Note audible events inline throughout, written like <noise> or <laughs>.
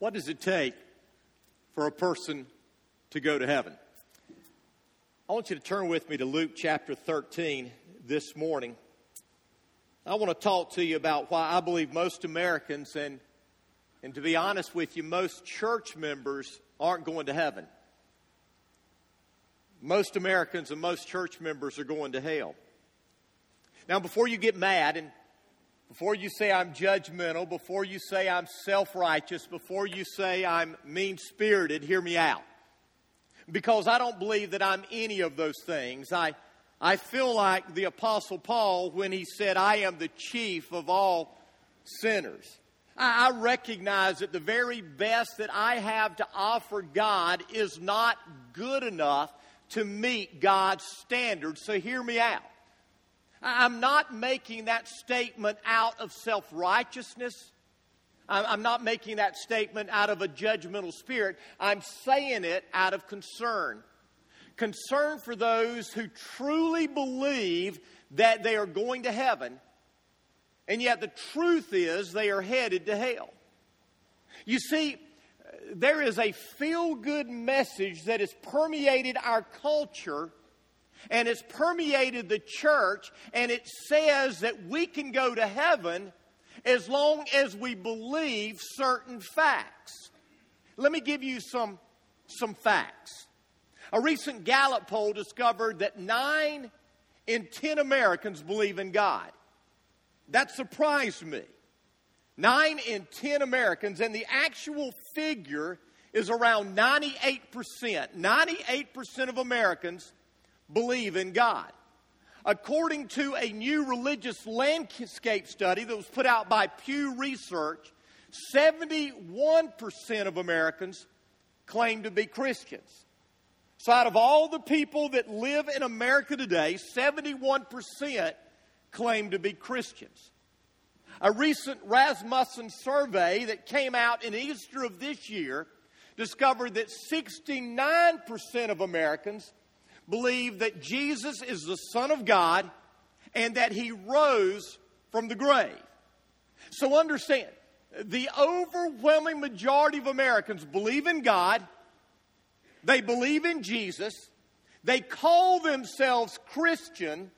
What does it take for a person to go to heaven? I want you to turn with me to Luke chapter 13 this morning. I want to talk to you about why I believe most Americans and and to be honest with you, most church members aren't going to heaven. Most Americans and most church members are going to hell. Now, before you get mad and before you say I'm judgmental, before you say I'm self righteous, before you say I'm mean spirited, hear me out. Because I don't believe that I'm any of those things. I, I feel like the Apostle Paul when he said, I am the chief of all sinners. I, I recognize that the very best that I have to offer God is not good enough to meet God's standards. So hear me out. I'm not making that statement out of self righteousness. I'm not making that statement out of a judgmental spirit. I'm saying it out of concern. Concern for those who truly believe that they are going to heaven, and yet the truth is they are headed to hell. You see, there is a feel good message that has permeated our culture and it's permeated the church, and it says that we can go to heaven as long as we believe certain facts. Let me give you some, some facts. A recent Gallup poll discovered that nine in 10 Americans believe in God. That surprised me. Nine in 10 Americans, and the actual figure is around 98%. 98% of Americans believe in God. According to a new religious landscape study that was put out by Pew Research, 71% of Americans claim to be Christians. So, out of all the people that live in America today, 71% claim to be Christians. A recent Rasmussen survey that came out in Easter of this year discovered that 69% of Americans believe that Jesus is the Son of God and that he rose from the grave. So understand, the overwhelming majority of Americans believe in God, they believe in Jesus, they call themselves Christian,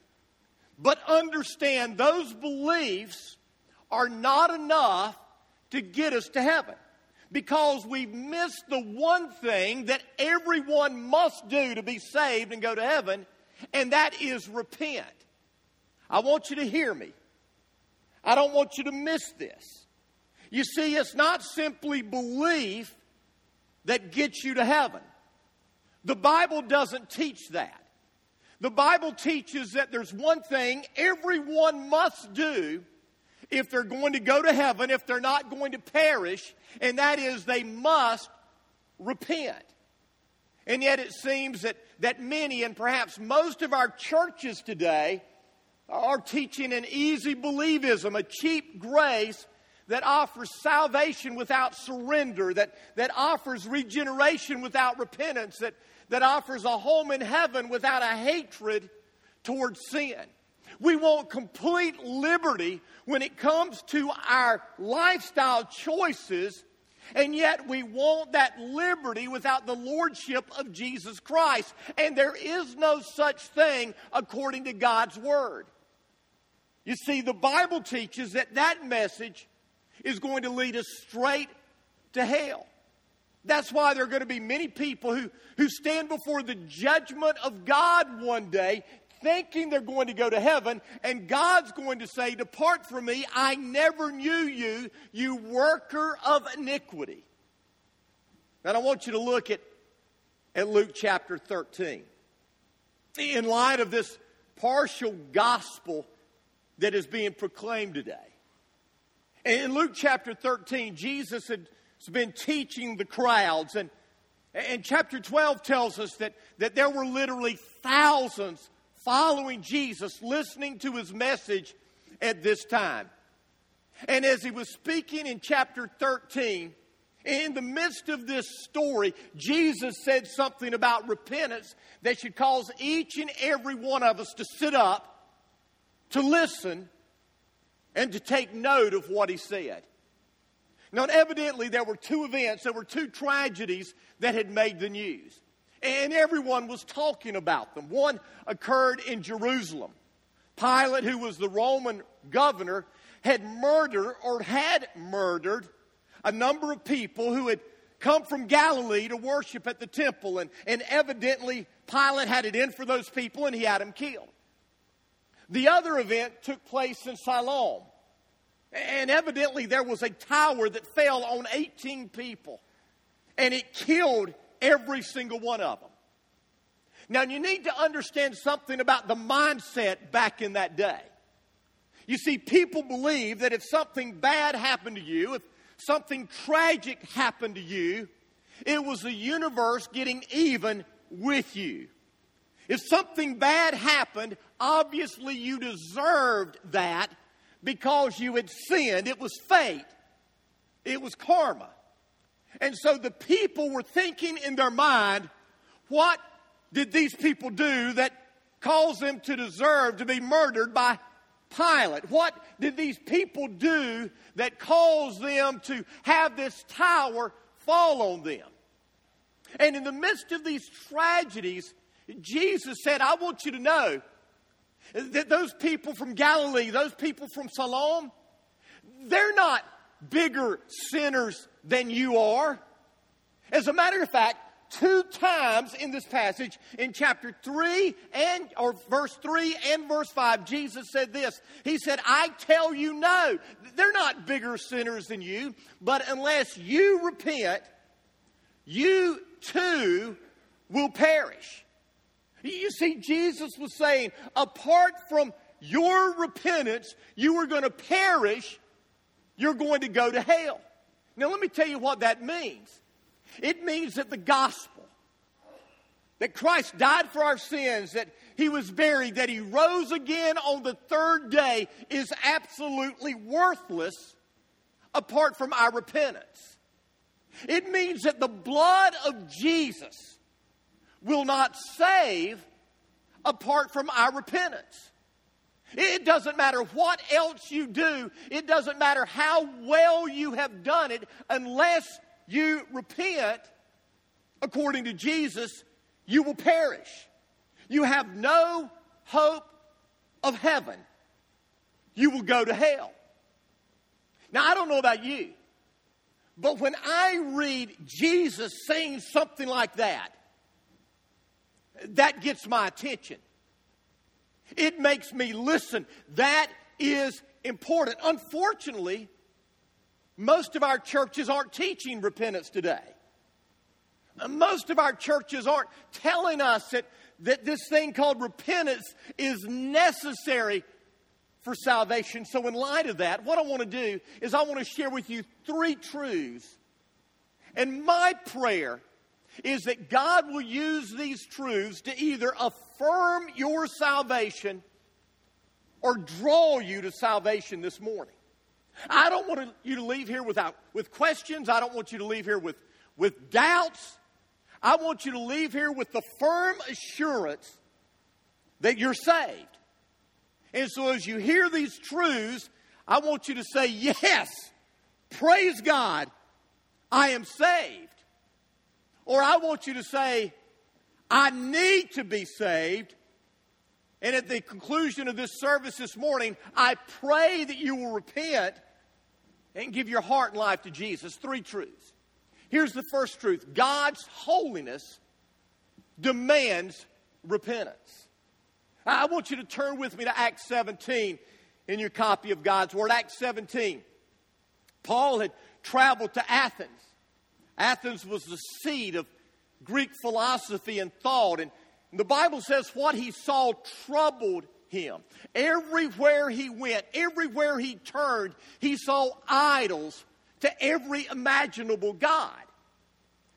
but understand those beliefs are not enough to get us to heaven because we've missed the one thing that everyone must do to be saved and go to heaven, and that is repent. I want you to hear me. I don't want you to miss this. You see, it's not simply belief that gets you to heaven. The Bible doesn't teach that. The Bible teaches that there's one thing everyone must do if they're going to go to heaven, if they're not going to perish, and that is they must repent. And yet it seems that, that many, and perhaps most of our churches today, are teaching an easy believism, a cheap grace that offers salvation without surrender, that, that offers regeneration without repentance, that, that offers a home in heaven without a hatred towards sin. We want complete liberty when it comes to our lifestyle choices, and yet we want that liberty without the lordship of Jesus Christ. And there is no such thing according to God's Word. You see, the Bible teaches that that message is going to lead us straight to hell. That's why there are going to be many people who, who stand before the judgment of God one day thinking they're going to go to heaven, and God's going to say, Depart from me, I never knew you, you worker of iniquity. And I want you to look at, at Luke chapter 13. In light of this partial gospel that is being proclaimed today. In Luke chapter 13, Jesus had been teaching the crowds, and, and chapter 12 tells us that, that there were literally thousands following Jesus, listening to his message at this time. And as he was speaking in chapter 13, in the midst of this story, Jesus said something about repentance that should cause each and every one of us to sit up, to listen, and to take note of what he said. Now, evidently, there were two events, there were two tragedies that had made the news. And everyone was talking about them. One occurred in Jerusalem. Pilate, who was the Roman governor, had murdered or had murdered a number of people who had come from Galilee to worship at the temple. And, and evidently, Pilate had it in for those people and he had them killed. The other event took place in Siloam. And evidently, there was a tower that fell on 18 people, and it killed every single one of them. Now, you need to understand something about the mindset back in that day. You see, people believe that if something bad happened to you, if something tragic happened to you, it was the universe getting even with you. If something bad happened, obviously you deserved that because you had sinned. It was fate, it was karma. And so the people were thinking in their mind, what did these people do that caused them to deserve to be murdered by Pilate? What did these people do that caused them to have this tower fall on them? And in the midst of these tragedies, Jesus said, I want you to know that those people from Galilee, those people from Siloam, they're not bigger sinners than you are. As a matter of fact, two times in this passage, in chapter 3 and or verse 3 and verse 5, Jesus said this. He said, I tell you no, they're not bigger sinners than you, but unless you repent, you too will perish. You see, Jesus was saying, apart from your repentance, you are going to perish, you're going to go to hell. Now, let me tell you what that means. It means that the gospel, that Christ died for our sins, that he was buried, that he rose again on the third day, is absolutely worthless apart from our repentance. It means that the blood of Jesus will not save apart from our repentance. It doesn't matter what else you do, it doesn't matter how well you have done it, unless you repent, according to Jesus, you will perish. You have no hope of heaven. You will go to hell. Now, I don't know about you, but when I read Jesus saying something like that, that gets my attention. It makes me listen. That is important. Unfortunately, most of our churches aren't teaching repentance today. Most of our churches aren't telling us that, that this thing called repentance is necessary for salvation. So, in light of that, what I want to do is I want to share with you three truths. And my prayer is that God will use these truths to either affirm your salvation or draw you to salvation this morning. I don't want you to leave here without, with questions. I don't want you to leave here with, with doubts. I want you to leave here with the firm assurance that you're saved. And so as you hear these truths, I want you to say, Yes, praise God, I am saved. Or I want you to say, I need to be saved. And at the conclusion of this service this morning, I pray that you will repent and give your heart and life to Jesus. Three truths. Here's the first truth God's holiness demands repentance. I want you to turn with me to Acts 17 in your copy of God's Word. Acts 17. Paul had traveled to Athens Athens was the seat of Greek philosophy and thought. And the Bible says what he saw troubled him. Everywhere he went, everywhere he turned, he saw idols to every imaginable God.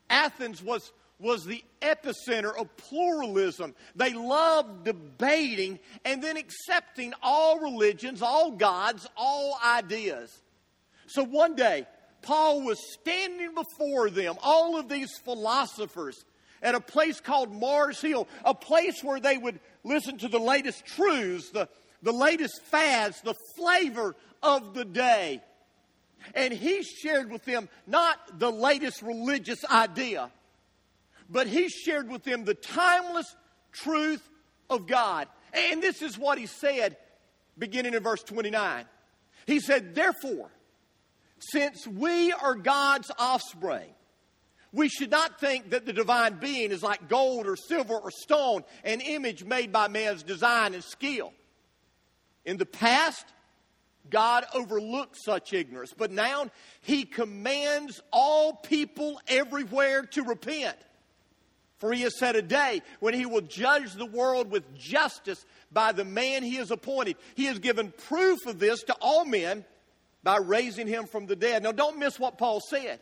Athens was, was the epicenter of pluralism. They loved debating and then accepting all religions, all gods, all ideas. So one day, Paul was standing before them, all of these philosophers, at a place called Mars Hill, a place where they would listen to the latest truths, the, the latest fads, the flavor of the day. And he shared with them not the latest religious idea, but he shared with them the timeless truth of God. And this is what he said beginning in verse 29. He said, Therefore, since we are God's offspring, we should not think that the divine being is like gold or silver or stone, an image made by man's design and skill. In the past, God overlooked such ignorance, but now He commands all people everywhere to repent. For He has set a day when He will judge the world with justice by the man He has appointed. He has given proof of this to all men by raising Him from the dead. Now, don't miss what Paul said.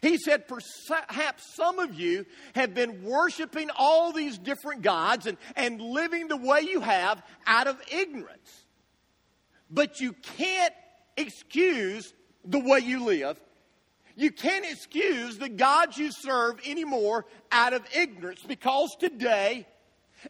He said, perhaps some of you have been worshiping all these different gods and, and living the way you have out of ignorance. But you can't excuse the way you live. You can't excuse the gods you serve anymore out of ignorance because today,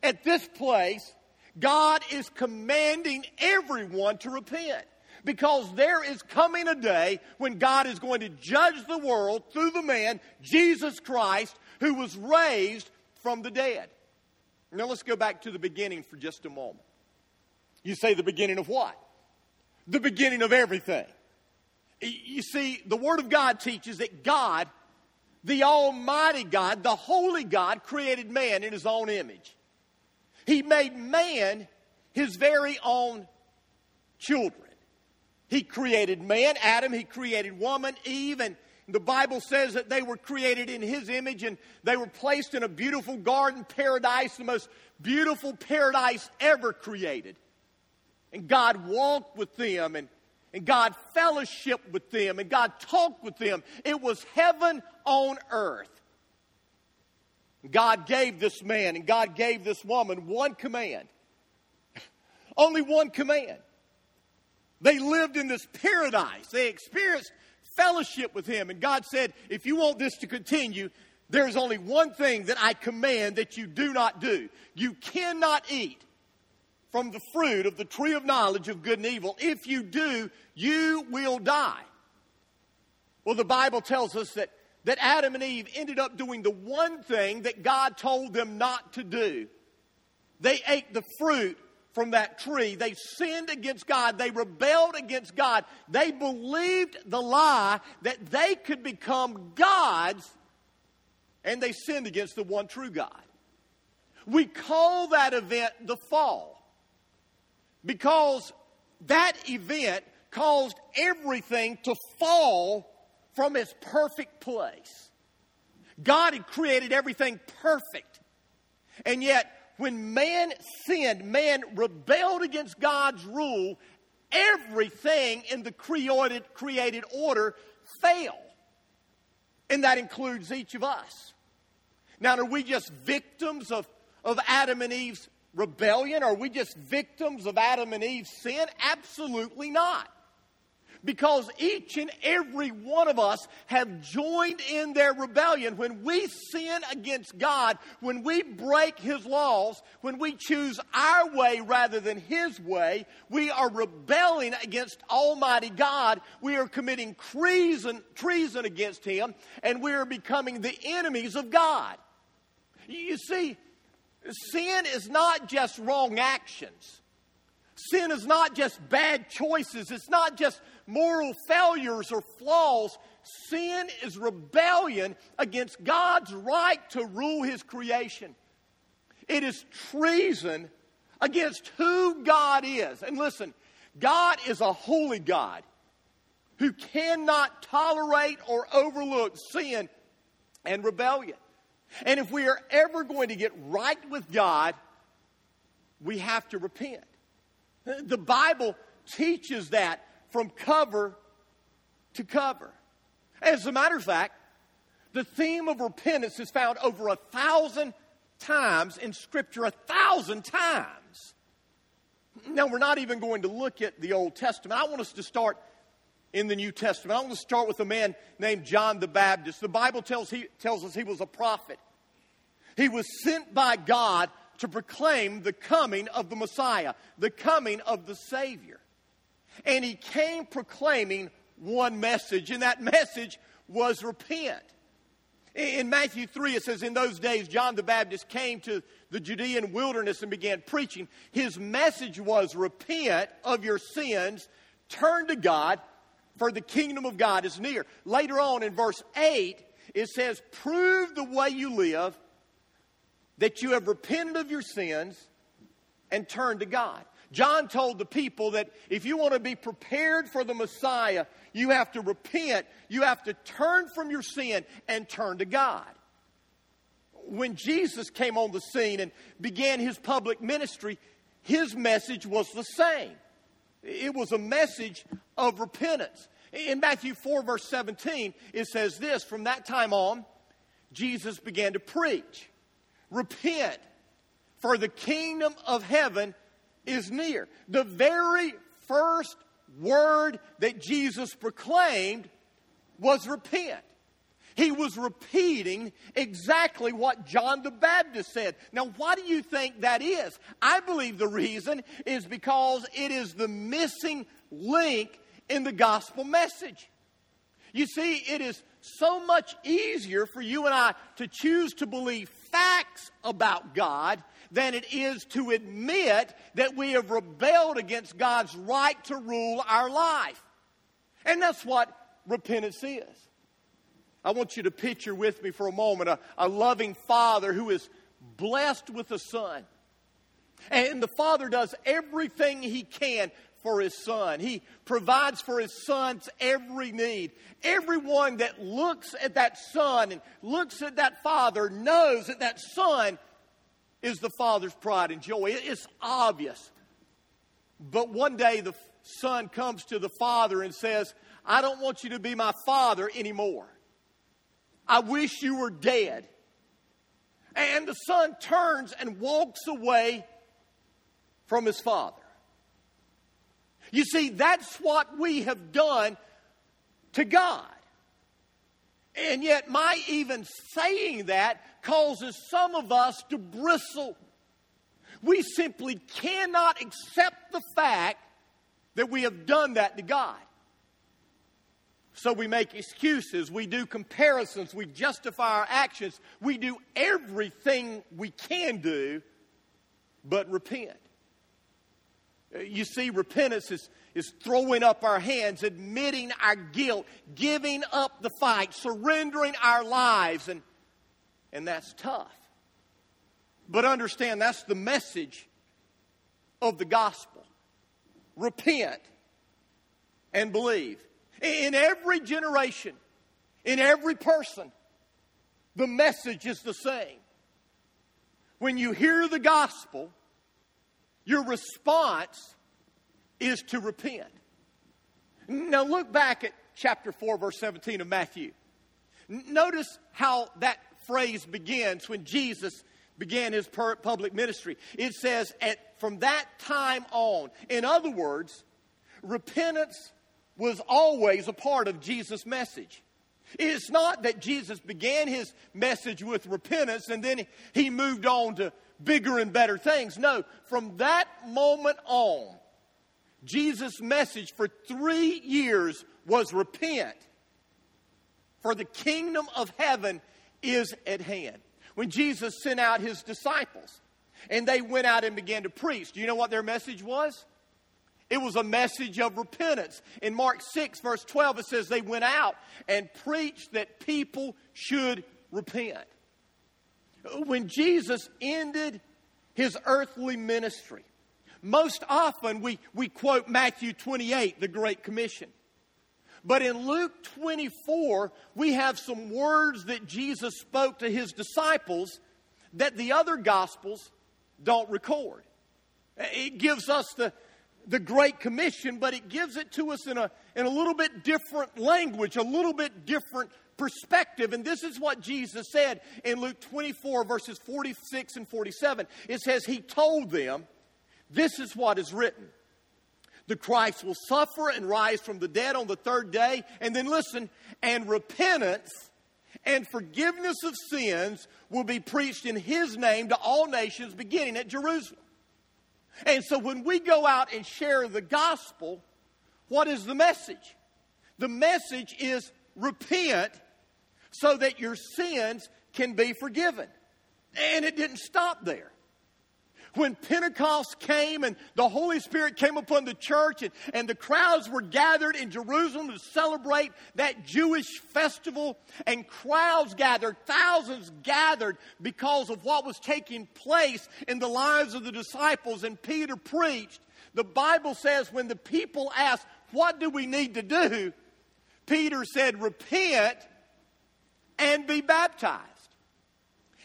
at this place, God is commanding everyone to repent. Because there is coming a day when God is going to judge the world through the man, Jesus Christ, who was raised from the dead. Now let's go back to the beginning for just a moment. You say the beginning of what? the beginning of everything. You see, the Word of God teaches that God, the Almighty God, the Holy God, created man in His own image. He made man His very own children. He created man, Adam, He created woman, Eve, and the Bible says that they were created in His image and they were placed in a beautiful garden paradise, the most beautiful paradise ever created. And God walked with them and, and God fellowshiped with them and God talked with them. It was heaven on earth. God gave this man and God gave this woman one command. <laughs> Only one command. They lived in this paradise. They experienced fellowship with Him. And God said, if you want this to continue, there's only one thing that I command that you do not do. You cannot eat from the fruit of the tree of knowledge of good and evil. If you do, you will die. Well, the Bible tells us that, that Adam and Eve ended up doing the one thing that God told them not to do. They ate the fruit from that tree. They sinned against God. They rebelled against God. They believed the lie that they could become gods, and they sinned against the one true God. We call that event the fall because that event caused everything to fall from its perfect place. God had created everything perfect. And yet, when man sinned, man rebelled against God's rule, everything in the created, created order failed. And that includes each of us. Now, are we just victims of, of Adam and Eve's rebellion? Are we just victims of Adam and Eve's sin? Absolutely not. Because each and every one of us have joined in their rebellion. When we sin against God, when we break His laws, when we choose our way rather than His way, we are rebelling against Almighty God. We are committing treason, treason against Him, and we are becoming the enemies of God. You see, Sin is not just wrong actions. Sin is not just bad choices. It's not just moral failures or flaws. Sin is rebellion against God's right to rule His creation. It is treason against who God is. And listen, God is a holy God who cannot tolerate or overlook sin and rebellion. And if we are ever going to get right with God, we have to repent. The Bible teaches that from cover to cover. As a matter of fact, the theme of repentance is found over a thousand times in Scripture, a thousand times. Now, we're not even going to look at the Old Testament. I want us to start in the New Testament. I want to start with a man named John the Baptist. The Bible tells, he, tells us he was a prophet. He was sent by God to proclaim the coming of the Messiah, the coming of the Savior. And he came proclaiming one message, and that message was repent. In Matthew 3, it says, In those days, John the Baptist came to the Judean wilderness and began preaching. His message was, Repent of your sins, turn to God, for the kingdom of God is near. Later on in verse 8, it says, Prove the way you live, that you have repented of your sins and turned to God. John told the people that if you want to be prepared for the Messiah, you have to repent, you have to turn from your sin and turn to God. When Jesus came on the scene and began his public ministry, his message was the same. It was a message of repentance. In Matthew 4, verse 17, it says this From that time on, Jesus began to preach Repent, for the kingdom of heaven is near. The very first word that Jesus proclaimed was repent. He was repeating exactly what John the Baptist said. Now, why do you think that is? I believe the reason is because it is the missing link in the gospel message. You see, it is so much easier for you and I to choose to believe facts about God than it is to admit that we have rebelled against God's right to rule our life. And that's what repentance is. I want you to picture with me for a moment a, a loving father who is blessed with a son. And the father does everything he can for his son. He provides for his son's every need. Everyone that looks at that son and looks at that father knows that that son is the father's pride and joy. It's obvious. But one day the son comes to the father and says, I don't want you to be my father anymore. I wish you were dead. And the son turns and walks away from his father. You see, that's what we have done to God. And yet, my even saying that causes some of us to bristle. We simply cannot accept the fact that we have done that to God. So we make excuses, we do comparisons, we justify our actions, we do everything we can do but repent. You see, repentance is, is throwing up our hands, admitting our guilt, giving up the fight, surrendering our lives, and, and that's tough. But understand that's the message of the gospel repent and believe. In every generation, in every person, the message is the same. When you hear the gospel, your response is to repent. Now, look back at chapter 4, verse 17 of Matthew. Notice how that phrase begins when Jesus began his public ministry. It says, at, from that time on. In other words, repentance was always a part of Jesus' message. It's not that Jesus began his message with repentance and then he moved on to bigger and better things. No, from that moment on, Jesus' message for three years was repent, for the kingdom of heaven is at hand. When Jesus sent out his disciples and they went out and began to preach, do you know what their message was? It was a message of repentance. In Mark 6, verse 12, it says they went out and preached that people should repent. When Jesus ended his earthly ministry, most often we, we quote Matthew 28, the Great Commission. But in Luke 24, we have some words that Jesus spoke to his disciples that the other Gospels don't record. It gives us the, the Great Commission, but it gives it to us in a, in a little bit different language, a little bit different perspective. And this is what Jesus said in Luke 24, verses 46 and 47. It says, He told them, This is what is written. The Christ will suffer and rise from the dead on the third day. And then listen, and repentance and forgiveness of sins will be preached in His name to all nations, beginning at Jerusalem. And so when we go out and share the gospel, what is the message? The message is repent so that your sins can be forgiven. And it didn't stop there when Pentecost came and the Holy Spirit came upon the church and, and the crowds were gathered in Jerusalem to celebrate that Jewish festival, and crowds gathered, thousands gathered because of what was taking place in the lives of the disciples, and Peter preached. The Bible says when the people asked, What do we need to do? Peter said, Repent and be baptized.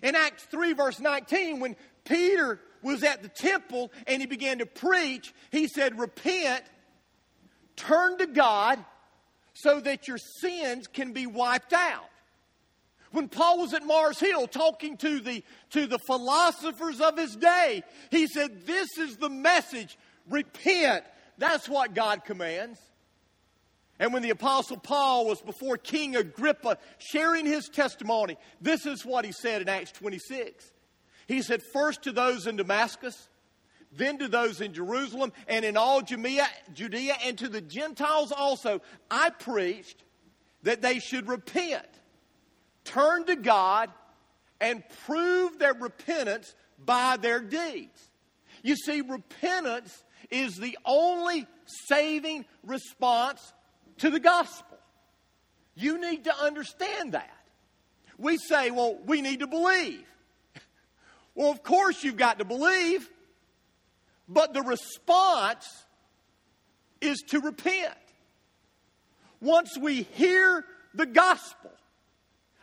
In Acts 3, verse 19, when Peter was at the temple and he began to preach, he said, Repent, turn to God so that your sins can be wiped out. When Paul was at Mars Hill talking to the, to the philosophers of his day, he said, This is the message repent. That's what God commands. And when the Apostle Paul was before King Agrippa sharing his testimony, this is what he said in Acts 26. He said, First to those in Damascus, then to those in Jerusalem, and in all Judea, and to the Gentiles also, I preached that they should repent, turn to God, and prove their repentance by their deeds. You see, repentance is the only saving response to the gospel. You need to understand that. We say, well, we need to believe. Well, of course, you've got to believe, but the response is to repent. Once we hear the gospel,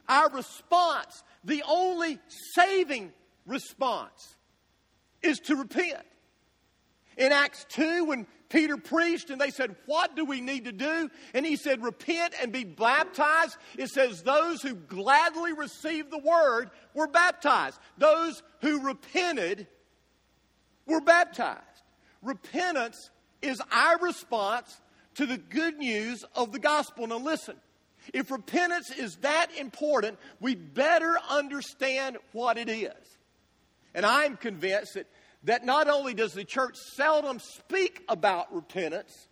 our response, the only saving response, is to repent. In Acts 2, when Peter preached and they said, What do we need to do? And he said, Repent and be baptized. It says, Those who gladly received the word were baptized. Those who repented were baptized. Repentance is our response to the good news of the gospel. Now, listen, if repentance is that important, we better understand what it is. And I'm convinced that that not only does the church seldom speak about repentance,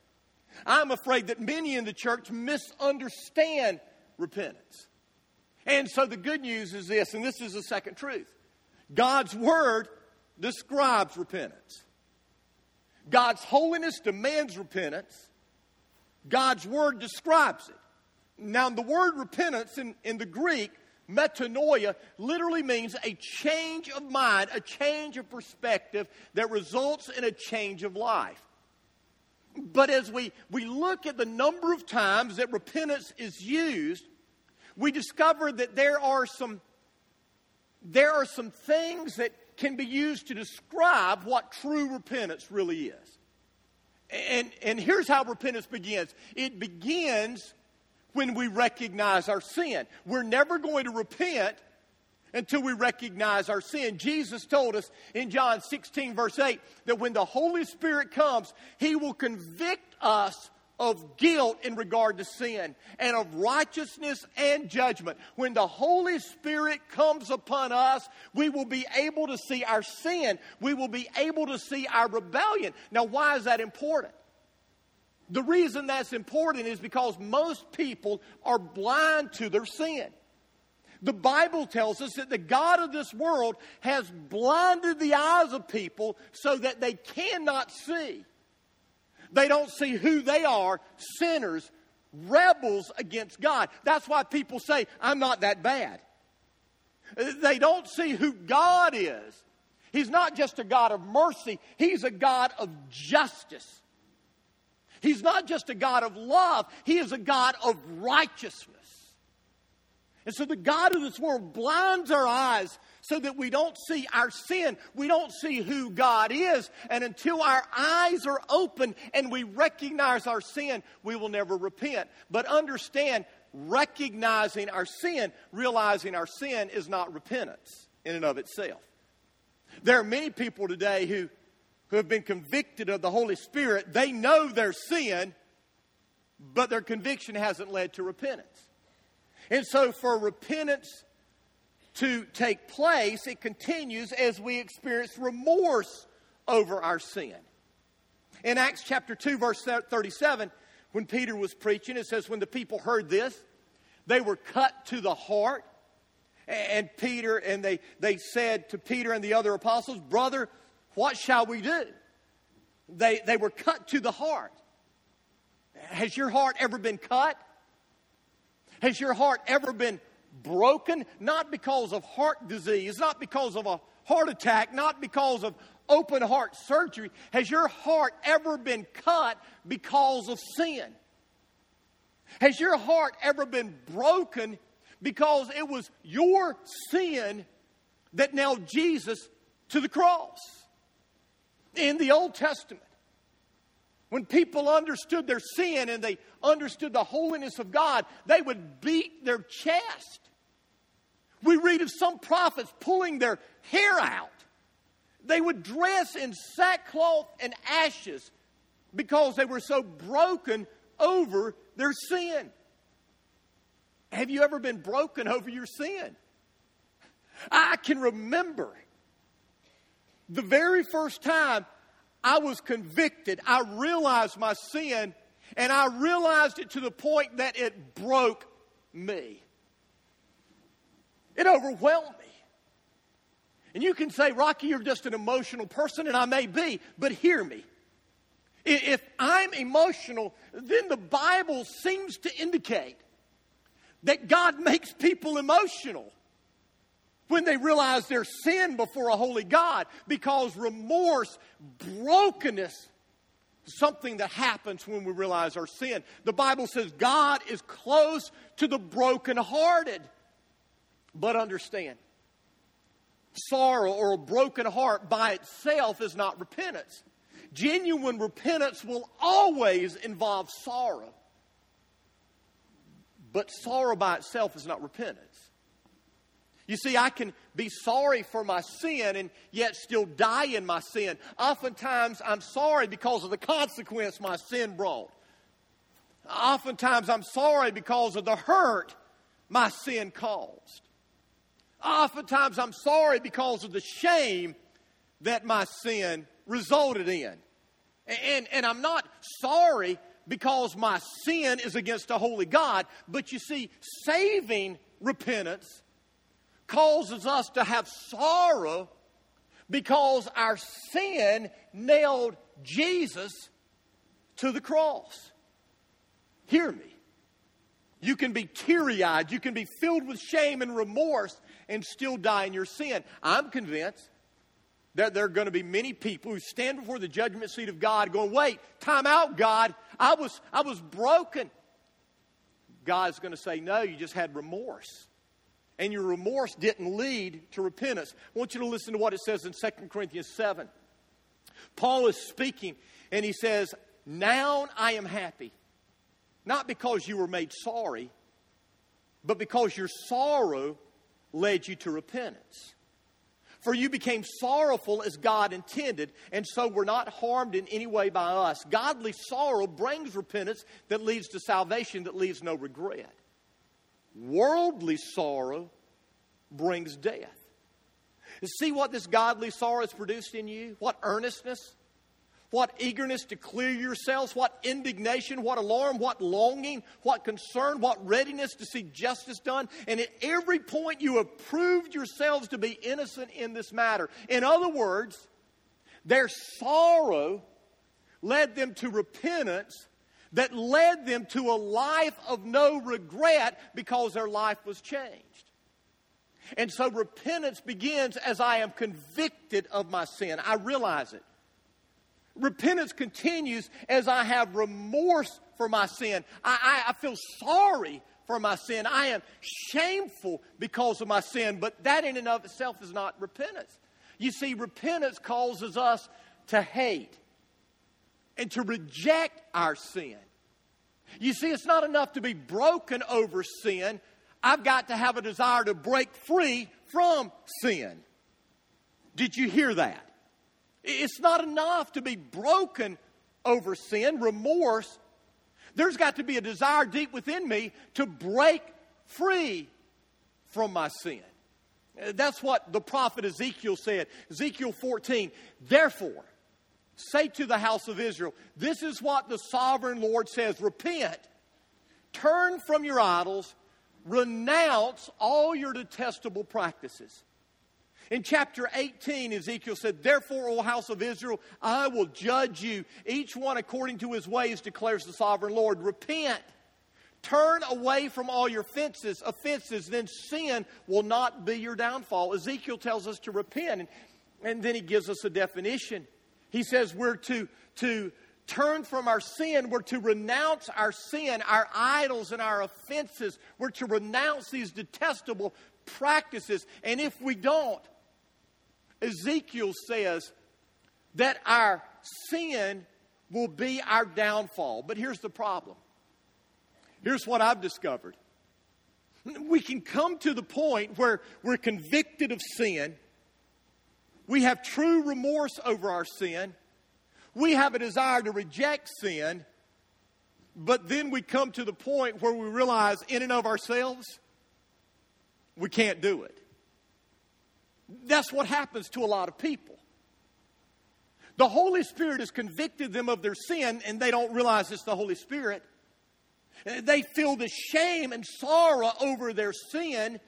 I'm afraid that many in the church misunderstand repentance. And so the good news is this, and this is the second truth God's Word describes repentance. God's holiness demands repentance. God's Word describes it. Now, the word repentance in, in the Greek Metanoia literally means a change of mind, a change of perspective that results in a change of life. But as we, we look at the number of times that repentance is used, we discover that there are some there are some things that can be used to describe what true repentance really is. And, and here's how repentance begins it begins when we recognize our sin. We're never going to repent until we recognize our sin. Jesus told us in John 16, verse 8, that when the Holy Spirit comes, He will convict us of guilt in regard to sin and of righteousness and judgment. When the Holy Spirit comes upon us, we will be able to see our sin. We will be able to see our rebellion. Now, why is that important? The reason that's important is because most people are blind to their sin. The Bible tells us that the God of this world has blinded the eyes of people so that they cannot see. They don't see who they are sinners, rebels against God. That's why people say, I'm not that bad. They don't see who God is. He's not just a God of mercy, He's a God of justice. He's not just a God of love, He is a God of righteousness. And so the God of this world blinds our eyes so that we don't see our sin. We don't see who God is. And until our eyes are open and we recognize our sin, we will never repent. But understand, recognizing our sin, realizing our sin is not repentance in and of itself. There are many people today who who have been convicted of the Holy Spirit, they know their sin, but their conviction hasn't led to repentance. And so, for repentance to take place, it continues as we experience remorse over our sin. In Acts chapter 2, verse 37, when Peter was preaching. It says, when the people heard this, they were cut to the heart. And Peter, and they, they said to Peter and the other apostles, Brother, what shall we do? They, they were cut to the heart. Has your heart ever been cut? Has your heart ever been broken? Not because of heart disease, not because of a heart attack, not because of open heart surgery. Has your heart ever been cut because of sin? Has your heart ever been broken because it was your sin that nailed Jesus to the cross? In the Old Testament, when people understood their sin and they understood the holiness of God, they would beat their chest. We read of some prophets pulling their hair out. They would dress in sackcloth and ashes because they were so broken over their sin. Have you ever been broken over your sin? I can remember the very first time I was convicted, I realized my sin, and I realized it to the point that it broke me. It overwhelmed me. And you can say, Rocky, you're just an emotional person, and I may be, but hear me. If I'm emotional, then the Bible seems to indicate that God makes people emotional when they realize their sin before a holy God because remorse, brokenness, something that happens when we realize our sin. The Bible says God is close to the brokenhearted. But understand, sorrow or a broken heart by itself is not repentance. Genuine repentance will always involve sorrow. But sorrow by itself is not repentance. You see, I can be sorry for my sin and yet still die in my sin. Oftentimes, I'm sorry because of the consequence my sin brought. Oftentimes, I'm sorry because of the hurt my sin caused. Oftentimes, I'm sorry because of the shame that my sin resulted in. And, and I'm not sorry because my sin is against a holy God, but you see, saving repentance causes us to have sorrow because our sin nailed Jesus to the cross. Hear me. You can be teary eyed, you can be filled with shame and remorse and still die in your sin. I'm convinced that there are going to be many people who stand before the judgment seat of God going, wait, time out, God. I was, I was broken. God's going to say, no, you just had remorse and your remorse didn't lead to repentance. I want you to listen to what it says in 2 Corinthians 7. Paul is speaking, and he says, Now I am happy, not because you were made sorry, but because your sorrow led you to repentance. For you became sorrowful as God intended, and so were not harmed in any way by us. Godly sorrow brings repentance that leads to salvation that leaves no regret. Worldly sorrow brings death. See what this godly sorrow has produced in you? What earnestness? What eagerness to clear yourselves? What indignation? What alarm? What longing? What concern? What readiness to see justice done? And at every point, you have proved yourselves to be innocent in this matter. In other words, their sorrow led them to repentance that led them to a life of no regret because their life was changed. And so repentance begins as I am convicted of my sin. I realize it. Repentance continues as I have remorse for my sin. I, I, I feel sorry for my sin. I am shameful because of my sin, but that in and of itself is not repentance. You see, repentance causes us to hate and to reject our sin. You see, it's not enough to be broken over sin. I've got to have a desire to break free from sin. Did you hear that? It's not enough to be broken over sin, remorse. There's got to be a desire deep within me to break free from my sin. That's what the prophet Ezekiel said. Ezekiel 14. Therefore, say to the house of Israel, This is what the sovereign Lord says repent, turn from your idols, renounce all your detestable practices. In chapter 18, Ezekiel said, Therefore, O house of Israel, I will judge you, each one according to his ways, declares the sovereign Lord. Repent. Turn away from all your offenses, offenses, then sin will not be your downfall. Ezekiel tells us to repent, and, and then he gives us a definition. He says we're to, to turn from our sin, we're to renounce our sin, our idols, and our offenses. We're to renounce these detestable practices. And if we don't, Ezekiel says that our sin will be our downfall. But here's the problem. Here's what I've discovered. We can come to the point where we're convicted of sin. We have true remorse over our sin. We have a desire to reject sin. But then we come to the point where we realize, in and of ourselves, we can't do it. That's what happens to a lot of people. The Holy Spirit has convicted them of their sin, and they don't realize it's the Holy Spirit. They feel the shame and sorrow over their sin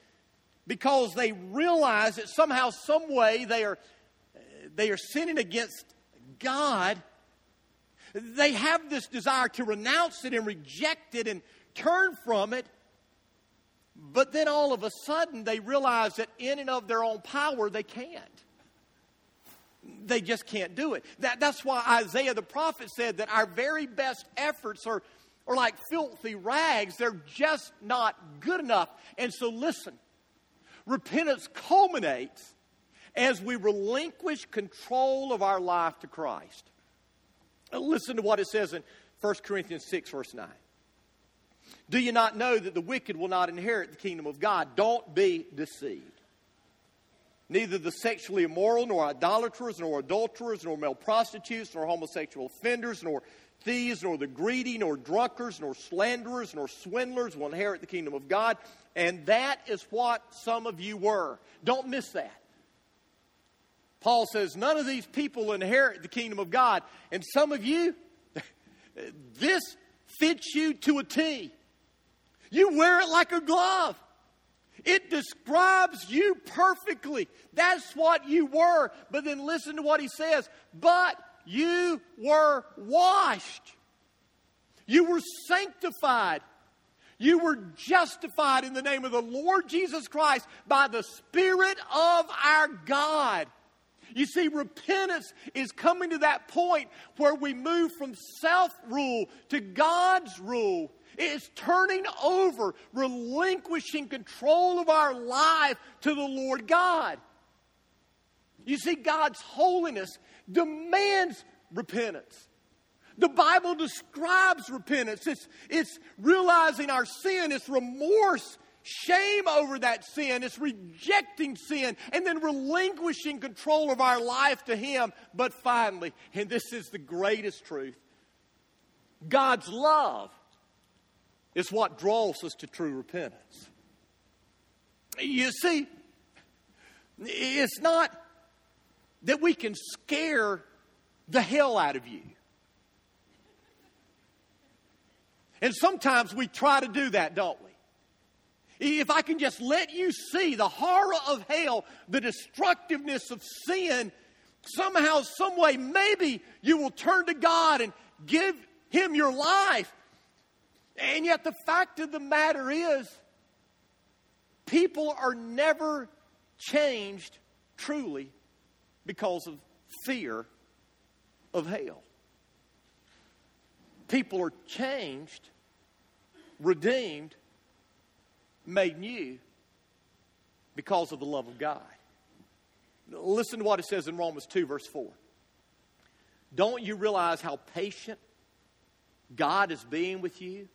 because they realize that somehow, some way, they are, they are sinning against God. They have this desire to renounce it and reject it and turn from it. But then all of a sudden, they realize that in and of their own power, they can't. They just can't do it. That, that's why Isaiah the prophet said that our very best efforts are, are like filthy rags. They're just not good enough. And so, listen repentance culminates as we relinquish control of our life to Christ. Listen to what it says in 1 Corinthians 6, verse 9. Do you not know that the wicked will not inherit the kingdom of God? Don't be deceived. Neither the sexually immoral, nor idolaters, nor adulterers, nor male prostitutes, nor homosexual offenders, nor thieves, nor the greedy, nor drunkards, nor slanderers, nor swindlers will inherit the kingdom of God. And that is what some of you were. Don't miss that. Paul says, none of these people inherit the kingdom of God. And some of you, <laughs> this fits you to a T. You wear it like a glove. It describes you perfectly. That's what you were. But then listen to what he says. But you were washed. You were sanctified. You were justified in the name of the Lord Jesus Christ by the Spirit of our God. You see, repentance is coming to that point where we move from self rule to God's rule. It's turning over, relinquishing control of our life to the Lord God. You see, God's holiness demands repentance. The Bible describes repentance. It's, it's realizing our sin, it's remorse, shame over that sin, it's rejecting sin, and then relinquishing control of our life to Him. But finally, and this is the greatest truth God's love is what draws us to true repentance. You see, it's not that we can scare the hell out of you. And sometimes we try to do that, don't we? If I can just let you see the horror of hell, the destructiveness of sin, somehow, some way, maybe you will turn to God and give Him your life. And yet, the fact of the matter is, people are never changed truly because of fear of hell. People are changed, redeemed, made new because of the love of God. Listen to what it says in Romans 2, verse 4. Don't you realize how patient God is being with you?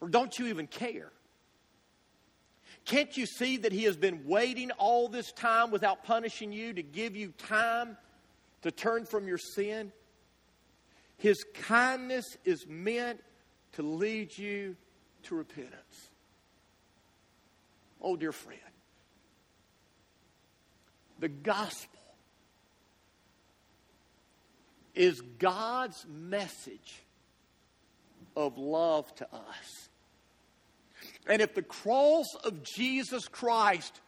Or don't you even care? Can't you see that He has been waiting all this time without punishing you to give you time to turn from your sin? His kindness is meant to lead you to repentance. Oh, dear friend, the gospel is God's message of love to us. And if the cross of Jesus Christ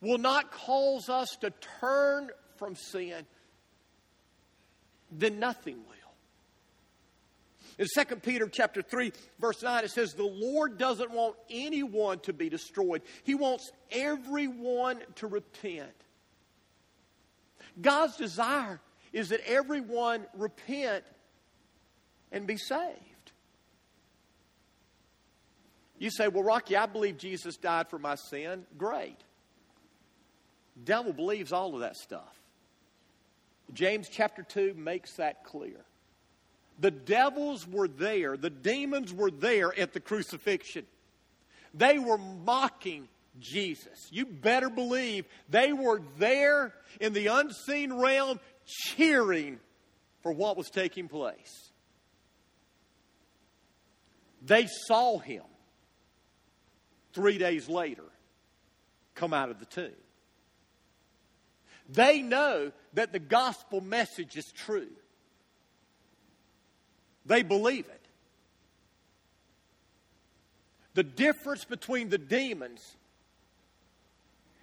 will not cause us to turn from sin, then nothing will. In 2 Peter chapter 3, verse 9, it says, The Lord doesn't want anyone to be destroyed. He wants everyone to repent. God's desire is that everyone repent and be saved. You say, Well, Rocky, I believe Jesus died for my sin. Great. Devil believes all of that stuff. James chapter 2 makes that clear. The devils were there, the demons were there at the crucifixion. They were mocking Jesus. You better believe they were there in the unseen realm cheering for what was taking place. They saw him three days later come out of the tomb. They know that the gospel message is true. They believe it. The difference between the demons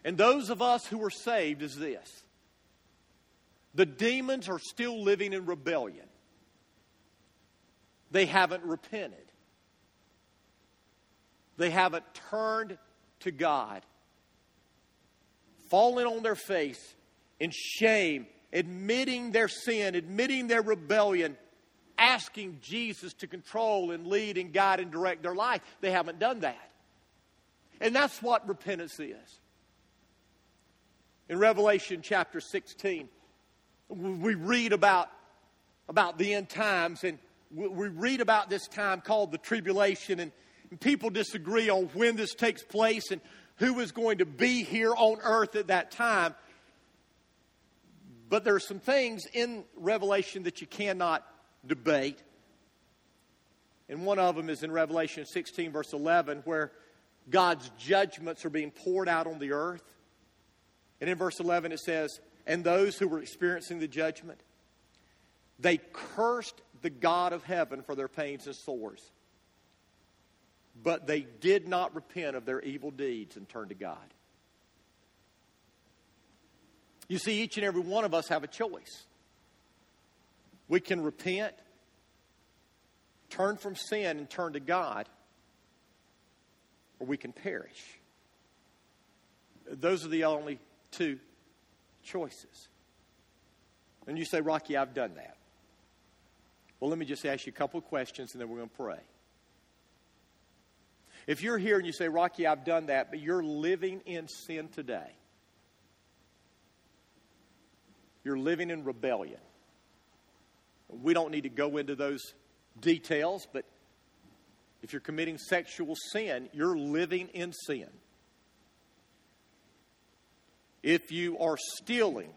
and those of us who are saved is this. The demons are still living in rebellion, they haven't repented, they haven't turned to God, fallen on their face in shame, admitting their sin, admitting their rebellion asking Jesus to control and lead and guide and direct their life. They haven't done that. And that's what repentance is. In Revelation chapter 16, we read about, about the end times and we read about this time called the tribulation and, and people disagree on when this takes place and who is going to be here on earth at that time. But there are some things in Revelation that you cannot debate. And one of them is in Revelation 16, verse 11, where God's judgments are being poured out on the earth. And in verse 11, it says, And those who were experiencing the judgment, they cursed the God of heaven for their pains and sores. But they did not repent of their evil deeds and turn to God. You see, each and every one of us have a choice. We can repent, turn from sin, and turn to God, or we can perish. Those are the only two choices. And you say, Rocky, I've done that. Well, let me just ask you a couple of questions and then we're going to pray. If you're here and you say, Rocky, I've done that, but you're living in sin today, you're living in rebellion. We don't need to go into those details, but if you're committing sexual sin, you're living in sin. If you are stealing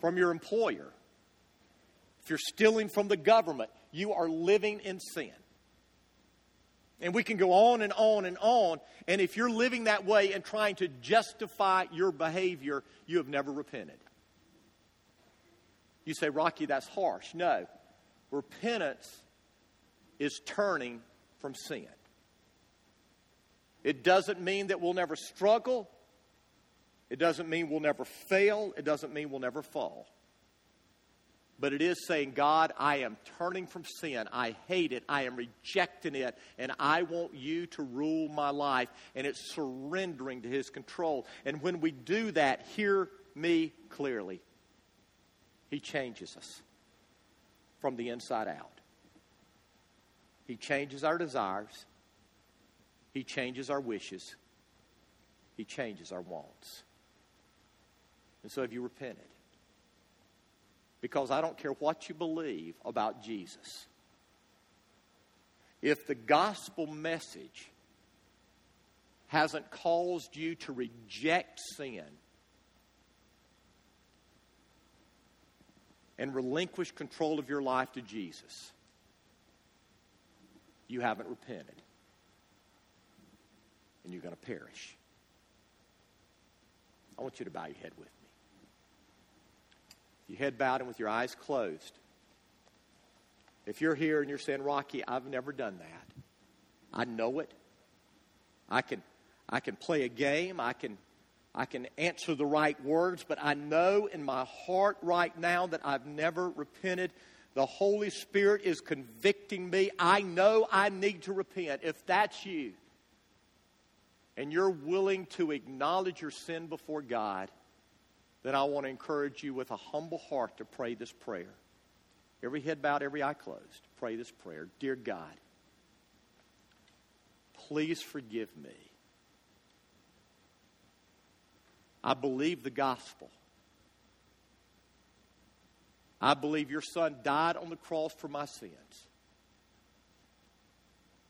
from your employer, if you're stealing from the government, you are living in sin. And we can go on and on and on. And if you're living that way and trying to justify your behavior, you have never repented. You say, Rocky, that's harsh. No. Repentance is turning from sin. It doesn't mean that we'll never struggle. It doesn't mean we'll never fail. It doesn't mean we'll never fall. But it is saying, God, I am turning from sin. I hate it. I am rejecting it. And I want you to rule my life. And it's surrendering to his control. And when we do that, hear me clearly. He changes us from the inside out. He changes our desires. He changes our wishes. He changes our wants. And so have you repented? Because I don't care what you believe about Jesus. If the gospel message hasn't caused you to reject sin, and relinquish control of your life to Jesus, you haven't repented. And you're going to perish. I want you to bow your head with me. Your head bowed and with your eyes closed. If you're here and you're saying, Rocky, I've never done that, I know it. I can, I can play a game. I can, I can answer the right words, but I know in my heart right now that I've never repented. The Holy Spirit is convicting me. I know I need to repent. If that's you, and you're willing to acknowledge your sin before God, then I want to encourage you with a humble heart to pray this prayer. Every head bowed, every eye closed. Pray this prayer. Dear God, please forgive me. I believe the gospel. I believe your son died on the cross for my sins.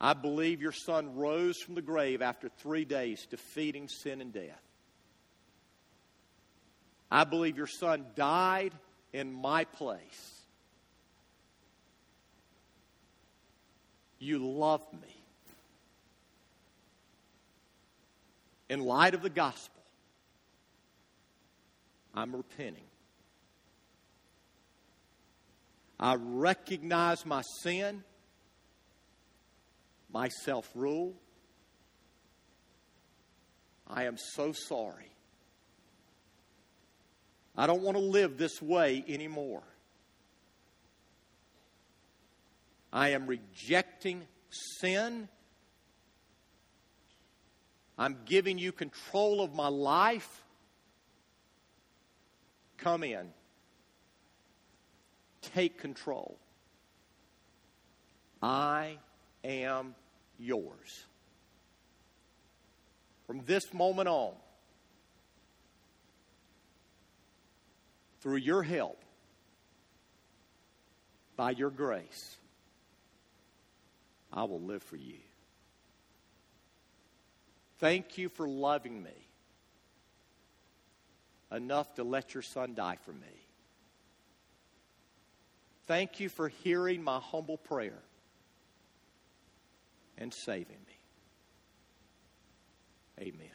I believe your son rose from the grave after three days, defeating sin and death. I believe your son died in my place. You love me. In light of the gospel, I'm repenting. I recognize my sin, my self rule. I am so sorry. I don't want to live this way anymore. I am rejecting sin. I'm giving you control of my life. Come in. Take control. I am yours. From this moment on, through your help, by your grace, I will live for you. Thank you for loving me enough to let your son die for me. Thank you for hearing my humble prayer and saving me. Amen.